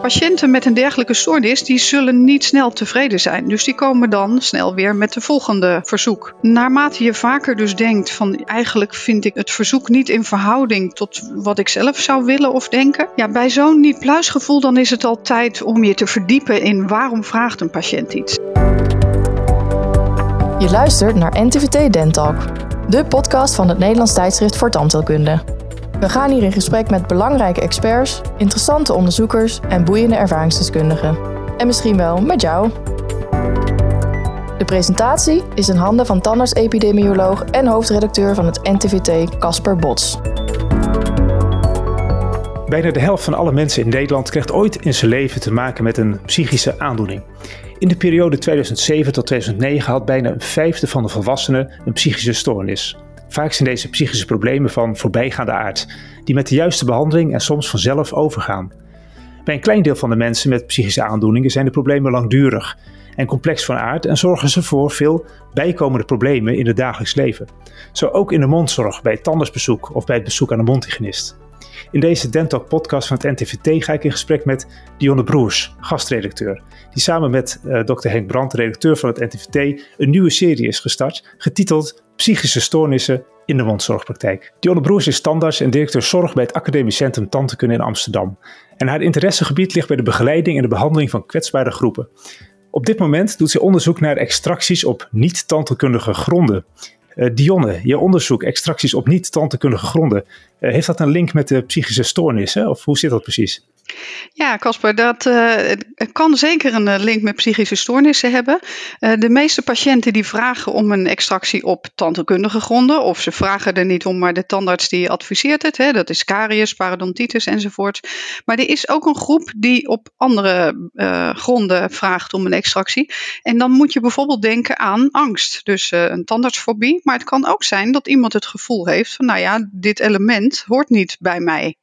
Patiënten met een dergelijke stoornis die zullen niet snel tevreden zijn. Dus die komen dan snel weer met de volgende verzoek. Naarmate je vaker dus denkt van eigenlijk vind ik het verzoek niet in verhouding tot wat ik zelf zou willen of denken. Ja, bij zo'n niet-pluisgevoel dan is het al tijd om je te verdiepen in waarom vraagt een patiënt iets. Je luistert naar NTVT Dentalk, de podcast van het Nederlands tijdschrift voor tandheelkunde. We gaan hier in gesprek met belangrijke experts, interessante onderzoekers en boeiende ervaringsdeskundigen. En misschien wel met jou. De presentatie is in handen van tandarts-epidemioloog en hoofdredacteur van het NTVT Casper Bots. Bijna de helft van alle mensen in Nederland krijgt ooit in zijn leven te maken met een psychische aandoening. In de periode 2007 tot 2009 had bijna een vijfde van de volwassenen een psychische stoornis. Vaak zijn deze psychische problemen van voorbijgaande aard, die met de juiste behandeling en soms vanzelf overgaan. Bij een klein deel van de mensen met psychische aandoeningen zijn de problemen langdurig en complex van aard en zorgen ze voor veel bijkomende problemen in het dagelijks leven. Zo ook in de mondzorg, bij het tandartsbezoek of bij het bezoek aan de mondhygiënist. In deze Dentalk podcast van het NTVT ga ik in gesprek met Dionne Broers, gastredacteur, die samen met uh, Dr. Henk Brandt, redacteur van het NTVT, een nieuwe serie is gestart, getiteld Psychische stoornissen in de mondzorgpraktijk. Dionne Broers is standaards en directeur zorg bij het Academisch Centrum Tandheelkunde in Amsterdam. En haar interessegebied ligt bij de begeleiding en de behandeling van kwetsbare groepen. Op dit moment doet ze onderzoek naar extracties op niet-tandheelkundige gronden. Uh, Dionne, je onderzoek extracties op niet-tandheelkundige gronden, uh, heeft dat een link met de psychische stoornissen? Of hoe zit dat precies? Ja, Casper, dat uh, kan zeker een eh, link met psychische stoornissen hebben. Uh, de meeste patiënten die vragen om een extractie op tandheelkundige gronden, of ze vragen er niet om, maar de tandarts die adviseert het. Hè, dat is caries, parodontitis enzovoort. Maar er is ook een groep die op andere gronden vraagt om een extractie. En dan moet je bijvoorbeeld denken aan angst, dus een tandartsfobie. Maar het kan ook zijn dat iemand het gevoel heeft van, nou ja, dit element hoort niet bij mij.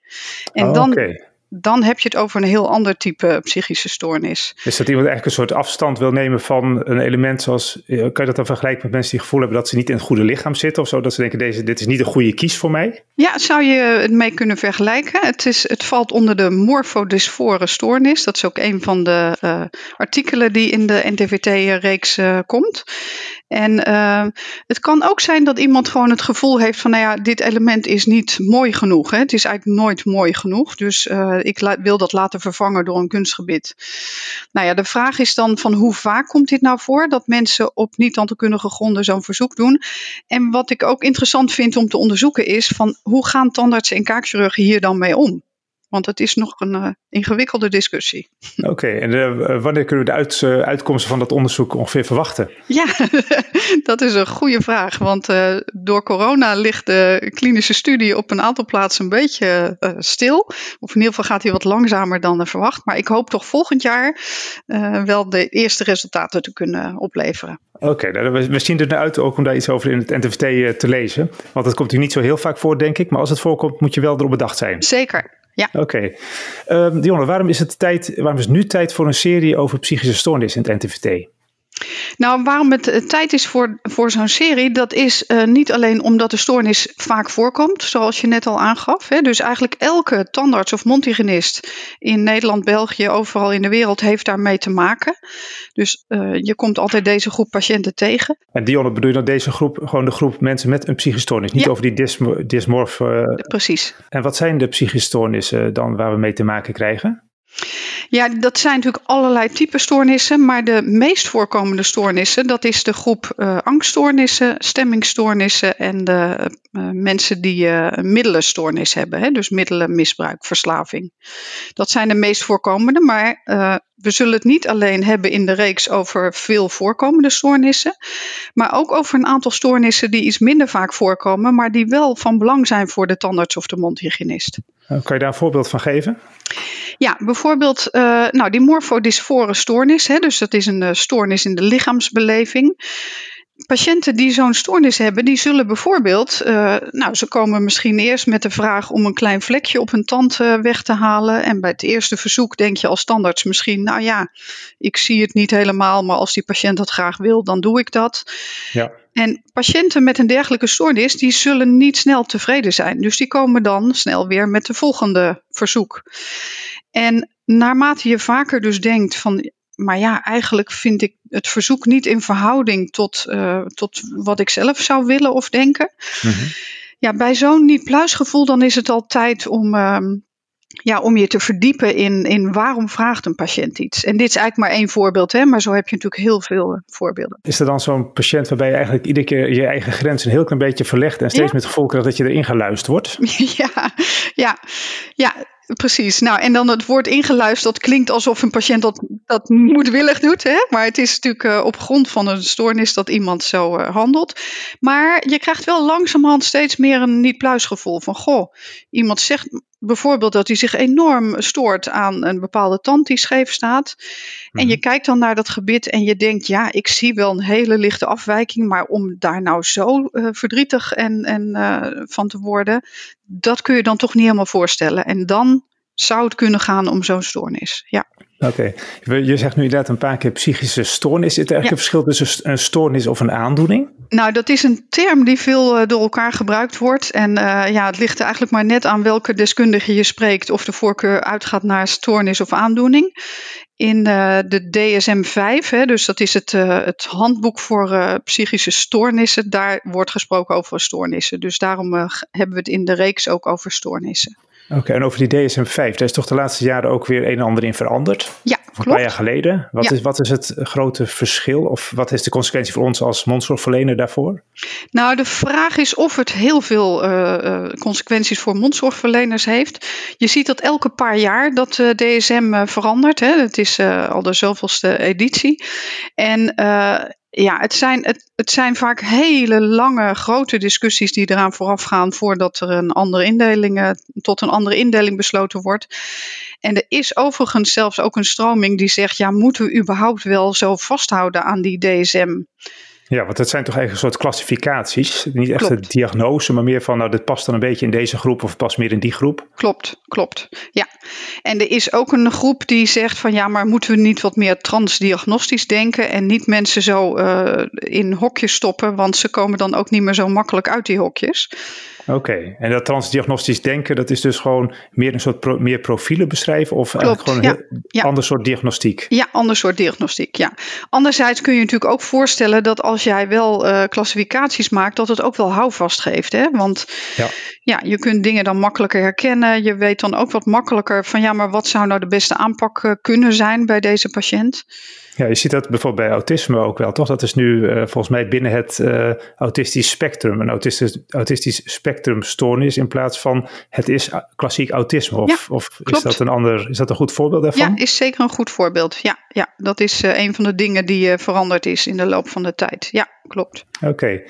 En oh, dan. Okay dan heb je het over een heel ander type psychische stoornis. Dus dat iemand eigenlijk een soort afstand wil nemen van een element zoals, eh, kan je dat dan vergelijken met mensen die het gevoel hebben dat ze niet in het goede lichaam zitten of zo? Dat ze denken, deze, dit is niet een goede kies voor mij? Ja, zou je het mee kunnen vergelijken. Het, is, het valt onder de morfodysfore stoornis. Dat is ook een van de uh, artikelen die in de NTVT-reeks uh, komt. En uh, het kan ook zijn dat iemand gewoon het gevoel heeft van, nou ja, dit element is niet mooi genoeg. Hè? Het is eigenlijk nooit mooi genoeg. Dus uh, ik wil dat laten vervangen door een kunstgebit. Nou ja, de vraag is dan van hoe vaak komt dit nou voor dat mensen op niet-tandheelkundige gronden zo'n verzoek doen? En wat ik ook interessant vind om te onderzoeken is van hoe gaan tandartsen en kaakchirurgen hier dan mee om? Want het is nog een uh, ingewikkelde discussie. Oké, okay, en uh, wanneer kunnen we de uit, uh, uitkomsten van dat onderzoek ongeveer verwachten? Ja, dat is een goede vraag. Want door corona ligt de klinische studie op een aantal plaatsen een beetje stil. Of in ieder geval gaat hij wat langzamer dan verwacht. Maar ik hoop toch volgend jaar wel de eerste resultaten te kunnen opleveren. Oké, okay, nou, we zien er naar uit ook om daar iets over in het NTVT te lezen. Want dat komt u niet zo heel vaak voor, denk ik. Maar als het voorkomt, moet je wel erop bedacht zijn. Zeker. Ja. Oké. Okay. Um, Dionne, waarom is het tijd, waarom is nu tijd voor een serie over psychische stoornissen in het NTVT? Nou, waarom het uh, tijd is voor, voor zo'n serie, dat is uh, niet alleen omdat de stoornis vaak voorkomt, zoals je net al aangaf. Hè. Dus eigenlijk elke tandarts of mondhygiënist in Nederland, België, overal in de wereld heeft daarmee te maken. Dus uh, je komt altijd deze groep patiënten tegen. En Dionne, bedoel je dan deze groep, gewoon de groep mensen met een psychische stoornis, niet ja. over die dysmo dysmorf? Precies. En wat zijn de psychische stoornissen dan waar we mee te maken krijgen? Ja, dat zijn natuurlijk allerlei type stoornissen, maar de meest voorkomende stoornissen, dat is de groep uh, angststoornissen, stemmingstoornissen en de uh, mensen die uh, middelenstoornis hebben, hè, dus middelenmisbruik, verslaving. Dat zijn de meest voorkomende, maar we zullen het niet alleen hebben in de reeks over veel voorkomende stoornissen, maar ook over een aantal stoornissen die iets minder vaak voorkomen, maar die wel van belang zijn voor de tandarts of de mondhygiënist. Kan je daar een voorbeeld van geven? Ja, bijvoorbeeld uh, nou, die morfodysfore stoornis. Hè, dus dat is een uh, stoornis in de lichaamsbeleving. Patiënten die zo'n stoornis hebben, die zullen bijvoorbeeld, uh, nou, ze komen misschien eerst met de vraag om een klein vlekje op hun tand weg te halen. En bij het eerste verzoek denk je als standaards misschien, nou ja, ik zie het niet helemaal, maar als die patiënt dat graag wil, dan doe ik dat. Ja. En patiënten met een dergelijke stoornis, die zullen niet snel tevreden zijn. Dus die komen dan snel weer met de volgende verzoek. En naarmate je vaker dus denkt van, maar ja, eigenlijk vind ik het verzoek niet in verhouding tot, uh, tot wat ik zelf zou willen of denken. Mhm. Ja, bij zo'n niet-pluisgevoel dan is het al tijd om, uh, ja, om je te verdiepen in, in waarom vraagt een patiënt iets. En dit is eigenlijk maar één voorbeeld, hè, maar zo heb je natuurlijk heel veel uh, voorbeelden. Is er dan zo'n patiënt waarbij je eigenlijk iedere keer je eigen grens een heel klein beetje verlegt en steeds met het gevolg dat je erin geluisterd wordt? ja, ja, ja, Precies. Nou, en dan het woord ingeluisterd, dat klinkt alsof een patiënt dat, dat moedwillig doet. Hè? Maar het is natuurlijk uh, op grond van een stoornis dat iemand zo uh, handelt. Maar je krijgt wel langzamerhand steeds meer een niet-pluisgevoel. Van, goh, iemand zegt bijvoorbeeld dat hij zich enorm stoort aan een bepaalde tand die scheef staat. En je mhm. kijkt dan naar dat gebit en je denkt, ja, ik zie wel een hele lichte afwijking, maar om daar nou zo uh, verdrietig en, en uh, van te worden, dat kun je dan toch niet helemaal voorstellen. En dan zou het kunnen gaan om zo'n stoornis. Ja. Oké, je zegt nu inderdaad een paar keer psychische stoornis. Is er eigenlijk een verschil tussen een stoornis of een aandoening? Nou, dat is een term die veel uh, door elkaar gebruikt wordt. En uh, ja, het ligt er eigenlijk maar net aan welke deskundige je spreekt, of de voorkeur uitgaat naar stoornis of aandoening. In uh, de DSM-5, hè, dus dat is het, het handboek voor psychische stoornissen, daar wordt gesproken over stoornissen. Dus daarom hebben we het in de reeks ook over stoornissen. Oké, en over die DSM-5, daar is toch de laatste jaren ook weer een en ander in veranderd? Ja, klopt. Een paar jaar geleden. Wat, is, wat is het grote verschil of wat is de consequentie voor ons als mondzorgverlener daarvoor? Nou, de vraag is of het heel veel uh, consequenties voor mondzorgverleners heeft. Je ziet dat elke paar jaar dat de DSM uh, verandert. Hè. Het is al de zoveelste editie. En ja, het zijn, het, het zijn vaak hele lange, grote discussies die eraan vooraf gaan voordat er een andere indeling, tot een andere indeling besloten wordt. En er is overigens zelfs ook een stroming die zegt: ja, moeten we überhaupt wel zo vasthouden aan die DSM? Ja, want het zijn toch eigenlijk een soort klassificaties. Niet echt een diagnose, maar meer van, nou, dit past dan een beetje in deze groep of past meer in die groep. Klopt, klopt. Ja. En er is ook een groep die zegt van, ja, maar moeten we niet wat meer transdiagnostisch denken en niet mensen zo uh, in hokjes stoppen, want ze komen dan ook niet meer zo makkelijk uit die hokjes. Oké, en dat transdiagnostisch denken, dat is dus gewoon meer een soort pro, meer profielen beschrijven of Klopt, gewoon een ja, ander soort diagnostiek? Ja, ander soort diagnostiek, ja. Anderzijds kun je natuurlijk ook voorstellen dat als jij wel uh, klassificaties maakt, dat het ook wel houvast geeft. Hè? Want ja. ja, je kunt dingen dan makkelijker herkennen. Je weet dan ook wat makkelijker van ja, maar wat zou nou de beste aanpak uh, kunnen zijn bij deze patiënt? Ja, je ziet dat bijvoorbeeld bij autisme ook wel, toch? Dat is nu uh, volgens mij binnen het uh, autistisch spectrum, een autistisch, autistisch spectrumstoornis in plaats van het is klassiek autisme. Of, ja, of is, dat een ander, is dat een goed voorbeeld daarvan? Ja, is zeker een goed voorbeeld. Ja, ja dat is uh, een van de dingen die veranderd is in de loop van de tijd. Ja, klopt. Oké.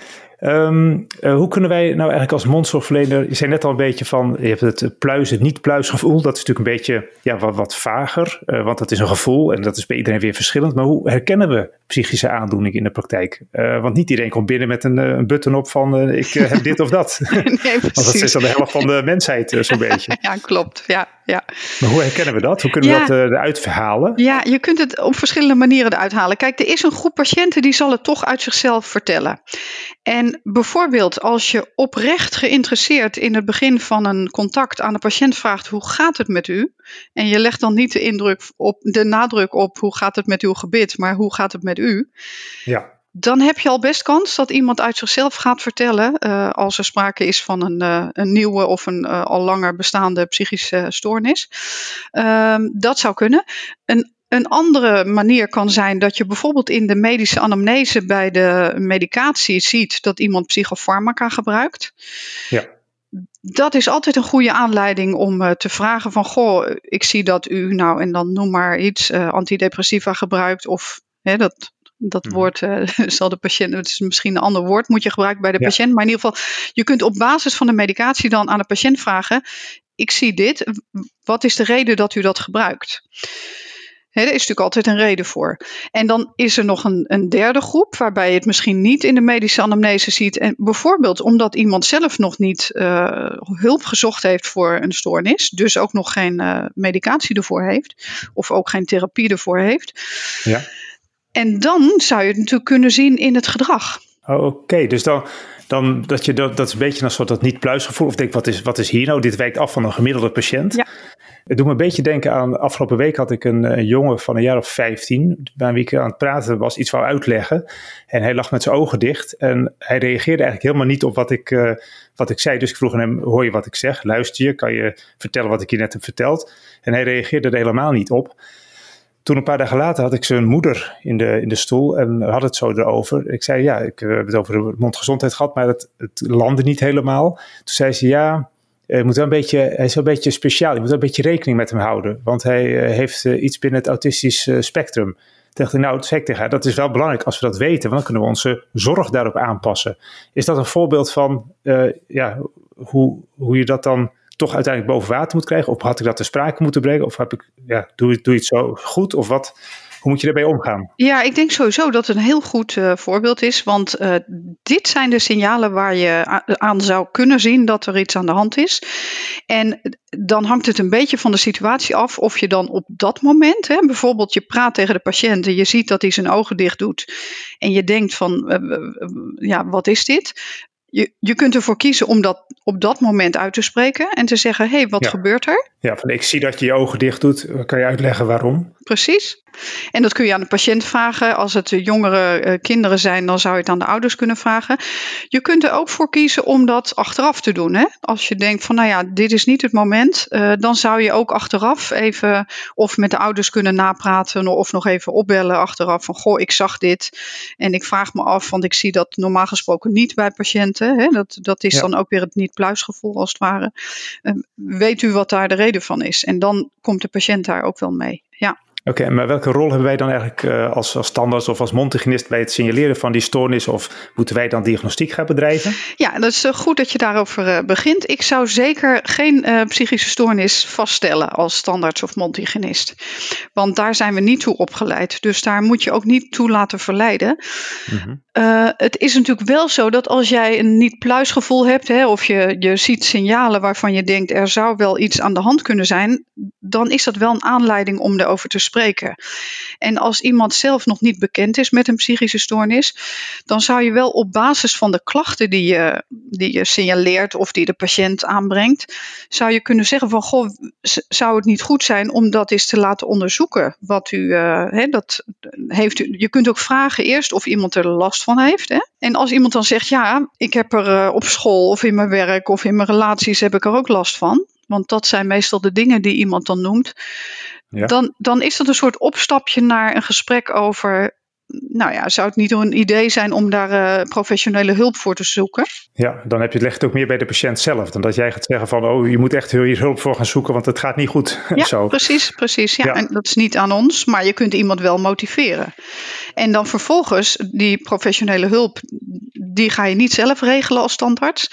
Um, uh, hoe kunnen wij nou eigenlijk als mondzorgverlener, je zei net al een beetje van, je hebt het pluizen, niet pluisgevoel, dat is natuurlijk een beetje ja, wat, wat vager, uh, want dat is een gevoel en dat is bij iedereen weer verschillend. Maar hoe herkennen we psychische aandoeningen in de praktijk? Uh, want niet iedereen komt binnen met een, een button op van ik heb dit of dat. nee, want dat is dan de helft van de mensheid zo'n beetje. Ja, klopt. Ja, ja. Maar hoe herkennen we dat? Hoe kunnen we dat eruit verhalen? Ja, je kunt het op verschillende manieren eruit halen. Kijk, er is een groep patiënten die zal het toch uit zichzelf vertellen. En bijvoorbeeld als je oprecht geïnteresseerd in het begin van een contact aan de patiënt vraagt hoe gaat het met u? En je legt dan niet de, indruk op, de nadruk op hoe gaat het met uw gebit, maar hoe gaat het met u? Ja. Dan heb je al best kans dat iemand uit zichzelf gaat vertellen uh, als er sprake is van een, uh, een nieuwe of een uh, al langer bestaande psychische stoornis. Ehm, dat zou kunnen. Een een andere manier kan zijn dat je bijvoorbeeld in de medische anamnese bij de medicatie ziet dat iemand psychofarmaca gebruikt. Ja. Dat is altijd een goede aanleiding om uh, te vragen van, goh, ik zie dat u nou en dan noem maar iets uh, antidepressiva gebruikt of hè, dat, dat mhm. woord uh, zal de patiënt, het is misschien een ander woord, moet je gebruiken bij de ja. patiënt. Maar in ieder geval, je kunt op basis van de medicatie dan aan de patiënt vragen: Ik zie dit, wat is de reden dat u dat gebruikt? He, er is natuurlijk altijd een reden voor. En dan is er nog een, een, derde groep waarbij je het misschien niet in de medische anamnese ziet. En bijvoorbeeld omdat iemand zelf nog niet uh, hulp gezocht heeft voor een stoornis, dus ook nog geen uh, medicatie ervoor heeft, of ook geen therapie ervoor heeft. Ja. En dan zou je het natuurlijk kunnen zien in het gedrag. Oh, Oké, okay. dus dan, dan dat je dat, dat is een beetje een soort dat niet pluisgevoel. Of denk, wat is, wat is hier nou? Dit wijkt af van een gemiddelde patiënt. Ja. Het doet me een beetje denken aan, afgelopen week had ik een, een jongen van een jaar of 15, bij wie ik aan het praten was, iets wou uitleggen. En hij lag met zijn ogen dicht en hij reageerde eigenlijk helemaal niet op wat ik, uh, wat ik zei. Dus ik vroeg aan hem, hoor je wat ik zeg? Luister je? Kan je vertellen wat ik je net heb verteld? En hij reageerde er helemaal niet op. Toen een paar dagen later had ik zijn moeder in de, in de stoel en had het zo erover. Ik zei, ja, ik heb het over de mondgezondheid gehad, maar het landde niet helemaal. Toen zei ze, ja, je moet een beetje, hij is wel een beetje speciaal. Je moet wel een beetje rekening met hem houden, want hij uh, heeft uh, iets binnen het autistisch spectrum. Toen dacht ik, nou, tegen haar, dat is wel belangrijk als we dat weten, want dan kunnen we onze zorg daarop aanpassen. Is dat een voorbeeld van ja, hoe, hoe je dat dan toch uiteindelijk boven water moet krijgen? Of had ik dat ter sprake moeten brengen? Of heb ik, ja, doe, doe je het zo goed? Of wat? Hoe moet je daarbij omgaan? Ja, ik denk sowieso dat het een heel goed uh, voorbeeld is. Want uh, dit zijn de signalen waar je aan zou kunnen zien dat er iets aan de hand is. En dan hangt het een beetje van de situatie af of je dan op dat moment, hè, bijvoorbeeld je praat tegen de patiënt en je ziet dat hij zijn ogen dicht doet. En je denkt van, uh, ja, wat is dit? Je, je kunt ervoor kiezen om dat op dat moment uit te spreken en te zeggen: hé, hey, wat ja. gebeurt er? Ja, van ik zie dat je je ogen dicht doet. Kan je uitleggen waarom? Precies. En dat kun je aan de patiënt vragen. Als het jongere uh, kinderen zijn, dan zou je het aan de ouders kunnen vragen. Je kunt er ook voor kiezen om dat achteraf te doen. Hè? Als je denkt van, nou ja, dit is niet het moment, uh, dan zou je ook achteraf even of met de ouders kunnen napraten of nog even opbellen achteraf van, goh, ik zag dit en ik vraag me af, want ik zie dat normaal gesproken niet bij patiënten. Hè? Dat, dat is ja. dan ook weer het niet-pluisgevoel als het ware. Uh, weet u wat daar de reden van is? En dan komt de patiënt daar ook wel mee. Oké, okay, maar welke rol hebben wij dan eigenlijk uh, als, als standaards of als mondhygiënist bij het signaleren van die stoornis? Of moeten wij dan diagnostiek gaan bedrijven? Ja, dat is uh, goed dat je daarover uh, begint. Ik zou zeker geen psychische stoornis vaststellen als standaards of mondhygiënist. Want daar zijn we niet toe opgeleid. Dus daar moet je ook niet toe laten verleiden. Mm-hmm. het is natuurlijk wel zo dat als jij een niet-pluisgevoel hebt, hè, of je, je ziet signalen waarvan je denkt er zou wel iets aan de hand kunnen zijn, dan is dat wel een aanleiding om erover te spreken En als iemand zelf nog niet bekend is met een psychische stoornis, dan zou je wel op basis van de klachten die je, die je signaleert of die de patiënt aanbrengt, zou je kunnen zeggen van goh, zou het niet goed zijn om dat eens te laten onderzoeken? Wat u, hè, dat heeft u, je kunt ook vragen eerst of iemand er last van heeft. Hè? En als iemand dan zegt ja, ik heb er uh, op school of in mijn werk of in mijn relaties heb ik er ook last van. Want dat zijn meestal de dingen die iemand dan noemt. Dan, dan is dat een soort opstapje naar een gesprek over. Nou ja, zou het niet een idee zijn om daar uh, professionele hulp voor te zoeken? Ja, dan heb je het ligt ook meer bij de patiënt zelf. Dan dat jij gaat zeggen van, oh, je moet echt hier hulp voor gaan zoeken, want het gaat niet goed. Ja, Zo. precies, precies. Ja. ja. En dat is niet aan ons, maar je kunt iemand wel motiveren. En dan vervolgens die professionele hulp, die ga je niet zelf regelen als standaards.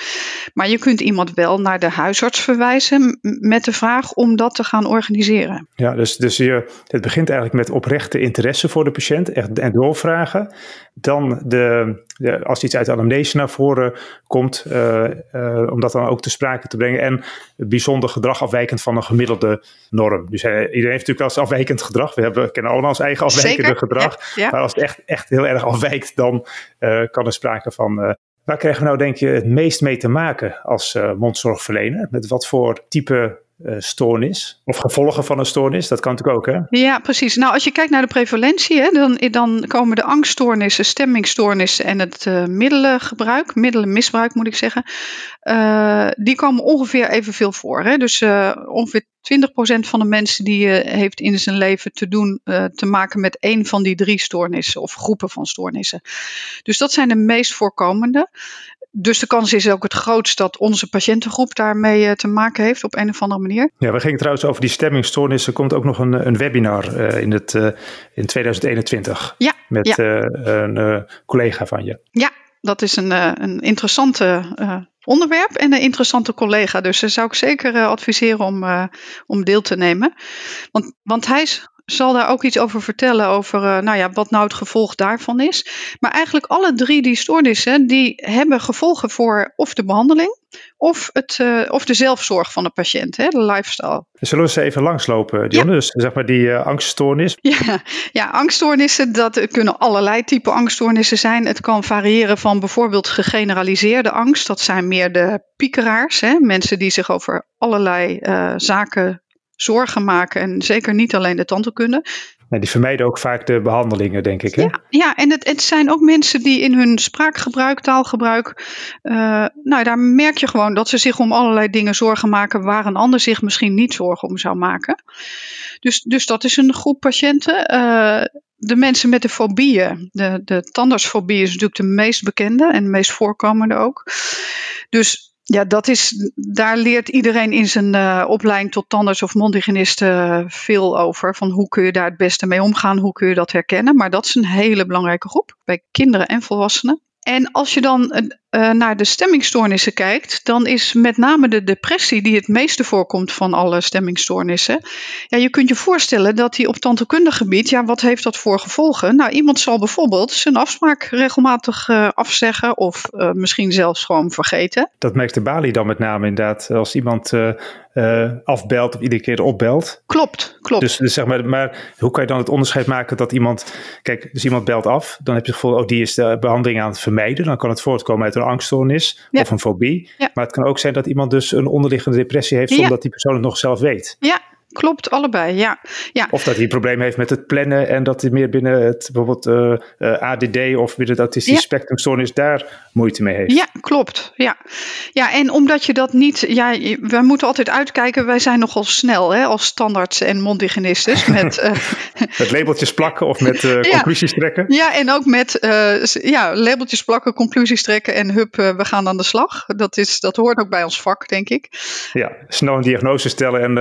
Maar je kunt iemand wel naar de huisarts verwijzen met de vraag om dat te gaan organiseren. Ja, dus, dus je, het begint eigenlijk met oprechte interesse voor de patiënt echt, en doorvragen. Dan de, de, als iets uit de anamnese naar voren komt, uh, uh, om dat dan ook te sprake te brengen. En bijzonder gedrag afwijkend van een gemiddelde norm. Dus uh, iedereen heeft natuurlijk wel eens afwijkend gedrag. We hebben, kennen allemaal ons eigen afwijkende Zeker? gedrag. Ja, ja. Maar als het echt, echt heel erg afwijkt, dan kan er sprake van Waar krijgen we nou denk je het meest mee te maken als uh, mondzorgverlener? Met wat voor type uh, stoornis of gevolgen van een stoornis? Dat kan natuurlijk ook, hè? Ja, precies. Nou, als je kijkt naar de prevalentie, hè, dan, dan komen de angststoornissen, stemmingstoornissen en het uh, middelengebruik, middelenmisbruik moet ik zeggen, die komen ongeveer evenveel voor. Hè? Dus ongeveer 20% van de mensen die uh, heeft in zijn leven te doen uh, te maken met één van die drie stoornissen of groepen van stoornissen. Dus dat zijn de meest voorkomende. Dus de kans is ook het grootst dat onze patiëntengroep daarmee uh, te maken heeft op een of andere manier. Ja, we gingen trouwens over die stemmingstoornissen. Er komt ook nog een, een webinar in, het, in 2021. Ja. Met ja. een collega van je. Ja, dat is een, een interessante onderwerp en een interessante collega. Dus daar zou ik zeker uh, adviseren om, om deel te nemen. Want, want hij zal daar ook iets over vertellen, over uh, nou ja, wat nou het gevolg daarvan is. Maar eigenlijk alle drie die stoornissen, die hebben gevolgen voor of de behandeling, of, het, uh, of de zelfzorg van de patiënt, hè, de lifestyle. Zullen we eens even langslopen, Dionne? Ja. Dus zeg maar die uh, angststoornis. Ja, ja, angststoornissen, dat kunnen allerlei type angststoornissen zijn. Het kan variëren van bijvoorbeeld gegeneraliseerde angst. Dat zijn meer de piekeraars, hè, mensen die zich over allerlei uh, zaken zorgen maken. En zeker niet alleen de tandheelkunde. En die vermijden ook vaak de behandelingen, denk ik. Hè? Ja, ja, en het, het zijn ook mensen die in hun spraakgebruik, taalgebruik. Uh, nou, daar merk je gewoon dat ze zich om allerlei dingen zorgen maken waar een ander zich misschien niet zorgen om zou maken. Dus, dus dat is een groep patiënten. Uh, de mensen met de fobieën. De, de tandartsfobie is natuurlijk de meest bekende en de meest voorkomende ook. Dus ja, dat is, daar leert iedereen in zijn uh, opleiding tot tandarts of mondhygiënist uh, veel over. Van hoe kun je daar het beste mee omgaan, hoe kun je dat herkennen. Maar dat is een hele belangrijke groep bij kinderen en volwassenen. En als je dan uh, naar de stemmingstoornissen kijkt, dan is met name de depressie die het meeste voorkomt van alle stemmingstoornissen. Ja, je kunt je voorstellen dat die op tandheelkundig gebied, ja, wat heeft dat voor gevolgen? Nou, iemand zal bijvoorbeeld zijn afspraak regelmatig uh, afzeggen of uh, misschien zelfs gewoon vergeten. Dat merkt de Bali dan met name inderdaad. Als iemand afbelt of iedere keer opbelt. Klopt, klopt. Dus, dus, zeg maar, maar hoe kan je dan het onderscheid maken dat iemand, kijk, dus iemand belt af, dan heb je het gevoel, oh, die is de behandeling aan het vermijden. Dan kan het voortkomen uit een angststoornis ja. of een fobie. Ja. Maar het kan ook zijn dat iemand dus een onderliggende depressie heeft, zonder dat die persoon het nog zelf weet. Ja, Klopt, allebei, ja. ja. Of dat hij een probleem heeft met het plannen en dat hij meer binnen het bijvoorbeeld uh, uh, ADD of binnen dat is die ja. spectrumstoornis daar moeite mee heeft. Ja, klopt. Ja. ja, en omdat je dat niet, ja, we moeten altijd uitkijken, wij zijn nogal snel hè, als standaards en mondhygiënistes met... Uh, met labeltjes plakken of met conclusies trekken. Ja, en ook met ja, labeltjes plakken, conclusies trekken en hup, we gaan aan de slag. Dat, is, dat hoort ook bij ons vak, denk ik. Ja, snel een diagnose stellen en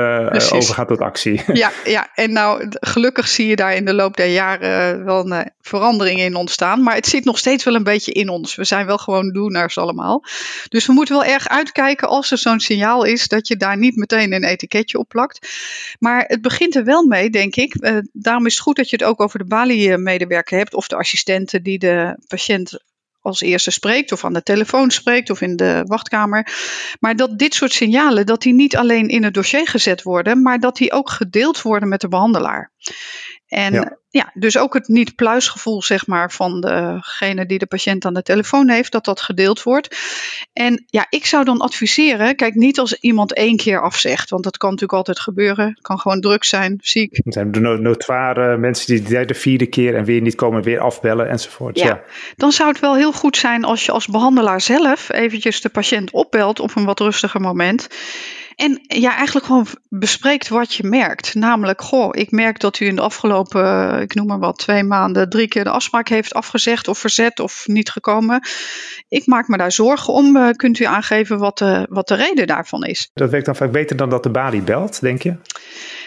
overgaan gaat tot actie. Ja, ja, en nou gelukkig zie je daar in de loop der jaren eh, wel een verandering in ontstaan. Maar het zit nog steeds wel een beetje in ons. We zijn wel gewoon doeners allemaal. Dus we moeten wel erg uitkijken als er zo'n signaal is dat je daar niet meteen een etiketje op plakt. Maar het begint er wel mee, denk ik. Uh, daarom is het goed dat je het ook over de balie-medewerker hebt of de assistenten die de patiënt als eerste spreekt of aan de telefoon spreekt of in de wachtkamer. Maar dat dit soort signalen, dat die niet alleen in het dossier gezet worden, maar dat die ook gedeeld worden met de behandelaar. En ja. ja. dus ook het niet-pluisgevoel zeg maar, van degene die de patiënt aan de telefoon heeft, dat dat gedeeld wordt. En ja, ik zou dan adviseren, kijk niet als iemand één keer afzegt, want dat kan natuurlijk altijd gebeuren. Het kan gewoon druk zijn, ziek. Het zijn de notoire mensen die de derde, vierde keer en weer niet komen, weer afbellen enzovoort. Ja, ja, dan zou het wel heel goed zijn als je als behandelaar zelf eventjes de patiënt opbelt op een wat rustiger moment. En ja, eigenlijk gewoon bespreekt wat je merkt. Namelijk, goh, ik merk dat u in de afgelopen, eh, ik noem maar wat, twee maanden drie keer de afspraak heeft afgezegd of verzet of niet gekomen. Ik maak me daar zorgen om. Uh, kunt u aangeven wat de, wat de reden daarvan is? Dat werkt dan vaak beter dan dat de balie belt, denk je?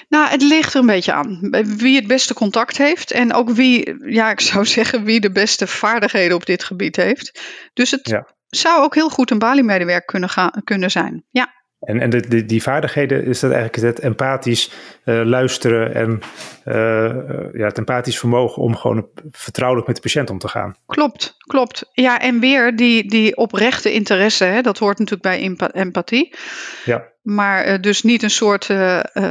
Nou, het ligt er een beetje aan. Wie het beste contact heeft en ook wie, ja, ik zou zeggen, wie de beste vaardigheden op dit gebied heeft. Dus het ja. zou ook heel goed een Bali-medewerker kunnen, gaan, kunnen zijn. Ja. En, en de, die vaardigheden is dat eigenlijk het empathisch uh, luisteren en uh, ja, het empathisch vermogen om gewoon vertrouwelijk met de patiënt om te gaan. Klopt, klopt. Ja, en weer die, die oprechte interesse, hè, dat hoort natuurlijk bij empathie. Ja. Maar uh, dus niet een soort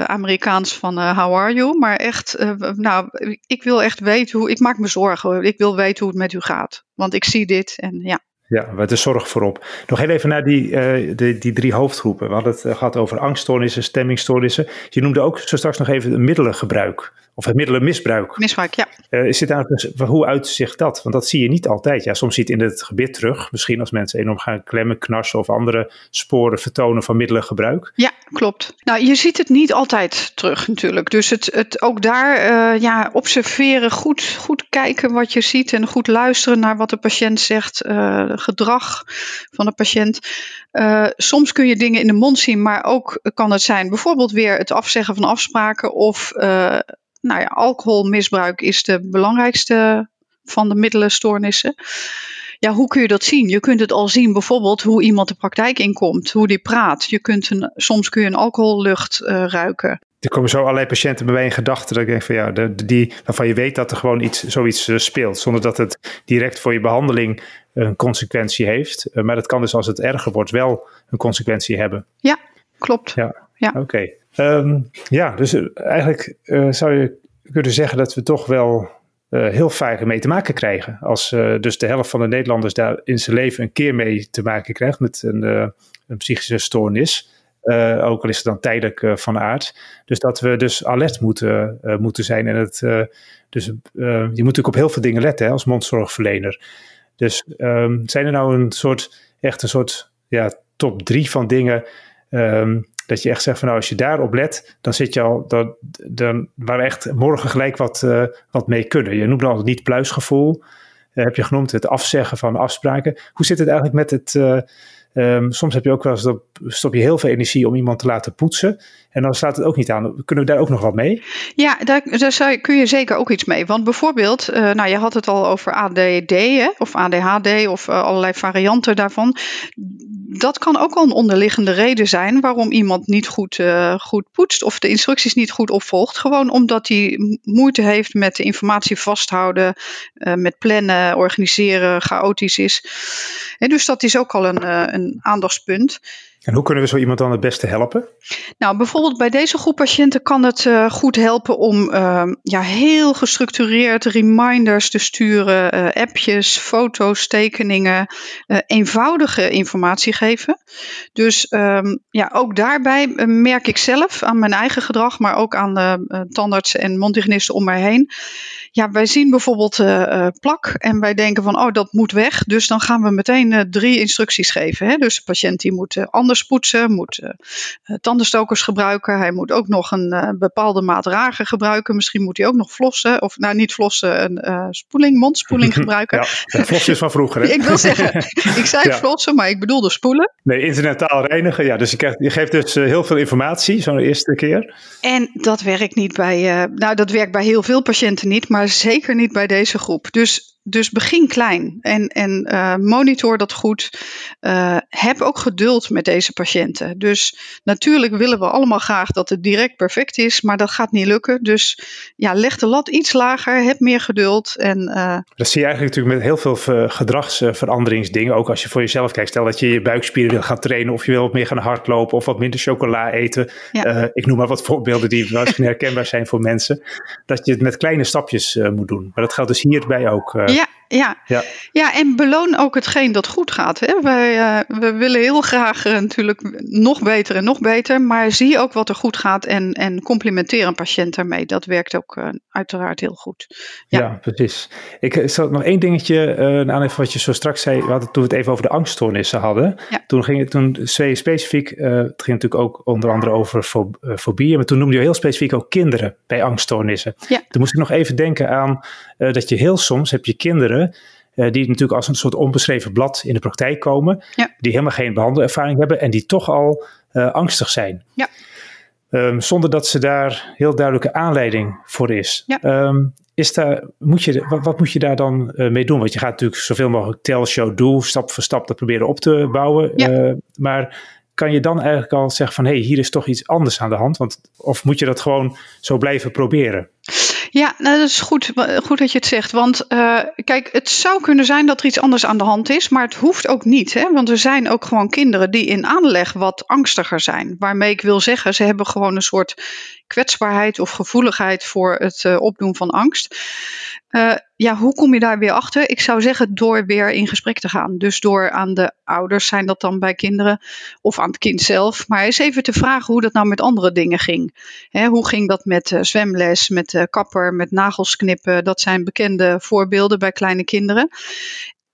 Amerikaans van how are you, maar echt, nou, ik wil echt weten hoe, ik maak me zorgen, ik wil weten hoe het met u gaat. Want ik zie dit en ja. Ja, met de zorg voorop. Nog heel even naar die, uh, die, die drie hoofdgroepen. We hadden het eh, gehad over angststoornissen, stemmingstoornissen. Je noemde ook zo straks nog even het middelengebruik. Of het middelenmisbruik. Misbruik, ja. Uh, is dit eigenlijk, hoe uitzicht dat? Want dat zie je niet altijd. Ja, soms zie je het in het gebit terug. Misschien als mensen enorm gaan klemmen, knarsen of andere sporen vertonen van middelengebruik. Ja, klopt. Nou, je ziet het niet altijd terug natuurlijk. Dus het, het ook daar uh, ja, observeren, goed, goed kijken wat je ziet en goed luisteren naar wat de patiënt zegt, uh, gedrag van de patiënt. soms kun je dingen in de mond zien, maar ook kan het zijn bijvoorbeeld weer het afzeggen van afspraken of nou ja, alcoholmisbruik is de belangrijkste van de middelenstoornissen. Ja, hoe kun je dat zien? Je kunt het al zien bijvoorbeeld hoe iemand de praktijk inkomt, hoe die praat. Je kunt een, soms kun je een alcohollucht uh, ruiken. Er komen zo allerlei patiënten bij mij in gedachten dat ik denk van ja, de, die, waarvan je weet dat er gewoon iets, zoiets uh, speelt, zonder dat het direct voor je behandeling een consequentie heeft. Uh, maar dat kan dus als het erger wordt wel een consequentie hebben. Ja, klopt. Ja, ja. oké. Okay. Um, ja, dus eigenlijk zou je kunnen zeggen dat we toch wel uh, heel vaak mee te maken krijgen. Als uh, dus de helft van de Nederlanders daar in zijn leven een keer mee te maken krijgt met een, een psychische stoornis. ook al is het dan tijdelijk van aard. Dus dat we dus alert moeten, moeten zijn. En het, dus je moet natuurlijk op heel veel dingen letten hè, als mondzorgverlener. Dus ehm, zijn er nou een soort, echt een soort ja, top drie van dingen ehm, dat je echt zegt van nou, als je daarop let, dan zit je al, dan, dan waar we echt morgen gelijk wat, uh, wat mee kunnen. Je noemt al het niet pluisgevoel, uh, heb je genoemd, het afzeggen van afspraken. Hoe zit het eigenlijk met het, uh, um, soms heb je ook wel eens, stop je heel veel energie om iemand te laten poetsen. En dan slaat het ook niet aan. Kunnen we daar ook nog wat mee? Ja, daar, daar zou, kun je zeker ook iets mee. Want bijvoorbeeld, nou je had het al over ADD hè, of ADHD of allerlei varianten daarvan dat kan ook al een onderliggende reden zijn waarom iemand niet goed, uh, goed poetst of de instructies niet goed opvolgt. Gewoon omdat hij moeite heeft met de informatie vasthouden, uh, met plannen, organiseren, chaotisch is. En dus dat is ook al een, uh, een aandachtspunt. En hoe kunnen we zo iemand dan het beste helpen? Nou, bijvoorbeeld bij deze groep patiënten kan het uh, goed helpen om uh, ja, heel gestructureerd reminders te sturen, uh, appjes, foto's, tekeningen, uh, eenvoudige informatie geven. Dus um, ja, ook daarbij merk ik zelf aan mijn eigen gedrag, maar ook aan de tandartsen en mondhygiënisten om mij heen. Ja, wij zien bijvoorbeeld plak en wij denken van, oh, dat moet weg. Dus dan gaan we meteen drie instructies geven. Hè? Dus de patiënt die moet anders poetsen, moet uh, tandenstokers gebruiken. Hij moet ook nog een uh, bepaalde maat ragen gebruiken. Misschien moet hij ook nog flossen, of nou niet flossen, een uh, spoeling, mondspoeling gebruiken. Ja, flossen is van vroeger. Hè? ik wil zeggen, ik zei ja. flossen, maar ik bedoelde spoelen. Nee, internetaal reinigen. Ja, dus je, krijgt, je geeft dus heel veel informatie zo'n eerste keer. En dat werkt niet bij, nou dat werkt bij heel veel patiënten niet, maar zeker niet bij deze groep. Dus dus begin klein en, en uh, monitor dat goed. Uh, heb ook geduld met deze patiënten. Dus natuurlijk willen we allemaal graag dat het direct perfect is, maar dat gaat niet lukken. Dus ja, leg de lat iets lager, heb meer geduld. En, uh... Dat zie je eigenlijk natuurlijk met heel veel gedragsveranderingsdingen. Ook als je voor jezelf kijkt. Stel dat je je buikspieren wil gaan trainen of je wil wat meer gaan hardlopen of wat minder chocola eten. Ja. ik noem maar wat voorbeelden die misschien herkenbaar zijn voor mensen. Dat je het met kleine stapjes moet doen. Maar dat geldt dus hierbij ook. Ja, ja. ja. ja, en beloon ook hetgeen dat goed gaat. Hè? Wij, uh, we willen heel graag uh, natuurlijk nog beter en nog beter, maar zie ook wat er goed gaat en, en complimenteer een patiënt daarmee. Dat werkt ook uh, uiteraard heel goed. Ja, ja precies. Ik zal nog één dingetje aan even wat je zo straks zei. We hadden, toen we het even over de angststoornissen hadden. Ja. Toen ging het toen specifiek, het ging natuurlijk ook onder andere over fobieën, maar toen noemde je heel specifiek ook kinderen bij angststoornissen. Ja. Toen moest ik nog even denken aan dat je heel soms heb je kinderen uh, die natuurlijk als een soort onbeschreven blad in de praktijk komen, ja. die helemaal geen behandelervaring hebben en die toch al uh, angstig zijn. Ja. Um, zonder dat ze daar heel duidelijke aanleiding voor is. Ja. Um, is daar, moet je, wat, wat, moet je daar dan uh, mee doen? Want je gaat natuurlijk zoveel mogelijk tell, show, do, stap voor stap dat proberen op te bouwen. Ja. maar kan je dan eigenlijk al zeggen van hé, hey, hier is toch iets anders aan de hand? Want, of moet je dat gewoon zo blijven proberen? Ja, nou, dat is goed, goed dat je het zegt. Want uh, kijk, het zou kunnen zijn dat er iets anders aan de hand is, maar het hoeft ook niet. Hè? Want er zijn ook gewoon kinderen die in aanleg wat angstiger zijn. Waarmee ik wil zeggen, ze hebben gewoon een soort kwetsbaarheid of gevoeligheid voor het uh, opdoen van angst. Uh, ja, hoe kom je daar weer achter? Ik zou zeggen door weer in gesprek te gaan. Dus door aan de ouders, zijn dat dan bij kinderen, of aan het kind zelf. Maar eens even te vragen hoe dat nou met andere dingen ging. Hè, hoe ging dat met uh, zwemles, met kapper, met nagels knippen? Dat zijn bekende voorbeelden bij kleine kinderen.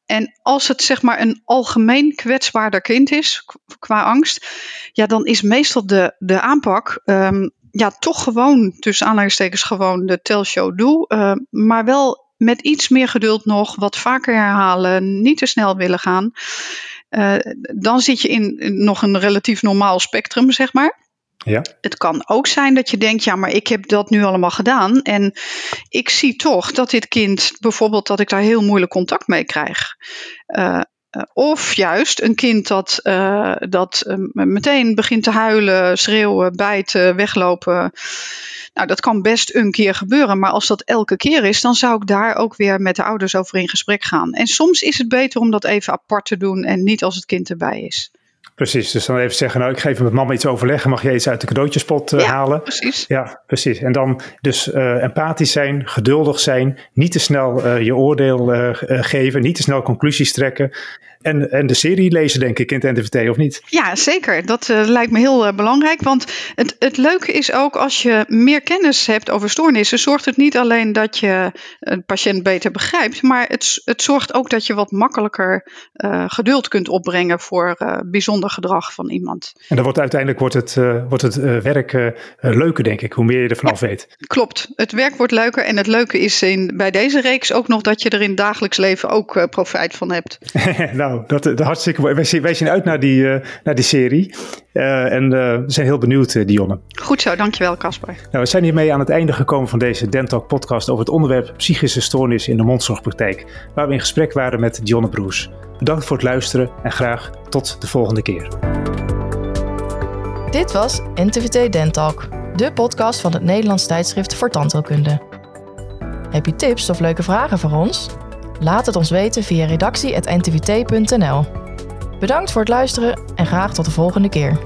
En als het zeg maar een algemeen kwetsbaarder kind is qua angst, ja, dan is meestal de, de aanpak um, ja, toch gewoon, tussen aanleidingstekens, gewoon de tell show do. Uh, maar wel met iets meer geduld nog, wat vaker herhalen, niet te snel willen gaan. Uh, dan zit je in nog een relatief normaal spectrum, zeg maar. Ja. Het kan ook zijn dat je denkt, ja, maar ik heb dat nu allemaal gedaan. En ik zie toch dat dit kind, bijvoorbeeld, dat ik daar heel moeilijk contact mee krijg. Uh, of juist een kind dat, uh, dat uh, meteen begint te huilen, schreeuwen, bijten, weglopen. Nou, dat kan best een keer gebeuren, maar als dat elke keer is, dan zou ik daar ook weer met de ouders over in gesprek gaan. En soms is het beter om dat even apart te doen en niet als het kind erbij is. Precies, dus dan even zeggen, nou ik ga even met mama iets overleggen, mag jij iets uit de cadeautjespot uh, ja, halen? precies. Ja, precies. En dan dus uh, empathisch zijn, geduldig zijn, niet te snel uh, je oordeel geven, niet te snel conclusies trekken. En, en de serie lezen, denk ik, in het NTVT, of niet? Ja, zeker. Dat uh, lijkt me heel uh, belangrijk. Want het, het leuke is ook als je meer kennis hebt over stoornissen, zorgt het niet alleen dat je een patiënt beter begrijpt, maar het, het zorgt ook dat je wat makkelijker uh, geduld kunt opbrengen voor bijzonder gedrag van iemand. En dan wordt uiteindelijk wordt het, wordt het werk leuker, denk ik, hoe meer je ervan af weet. Klopt. Het werk wordt leuker. En het leuke is in, bij deze reeks ook nog dat je er in het dagelijks leven ook profijt van hebt. nou, dat, dat hartstikke mooi. Wij zien, wij zien uit naar die, uh, naar die serie. Uh, en uh, we zijn heel benieuwd, Dionne. Goed zo, dankjewel Casper. Nou, we zijn hiermee aan het einde gekomen van deze Dentalk podcast over het onderwerp psychische stoornis in de mondzorgpraktijk. Waar we in gesprek waren met Dionne Broes. Bedankt voor het luisteren en graag tot de volgende keer. Dit was NTVT Dentalk, de podcast van het Nederlands tijdschrift voor tandheelkunde. Heb je tips of leuke vragen voor ons? Laat het ons weten via redactie.ntvt.nl. Bedankt voor het luisteren en graag tot de volgende keer.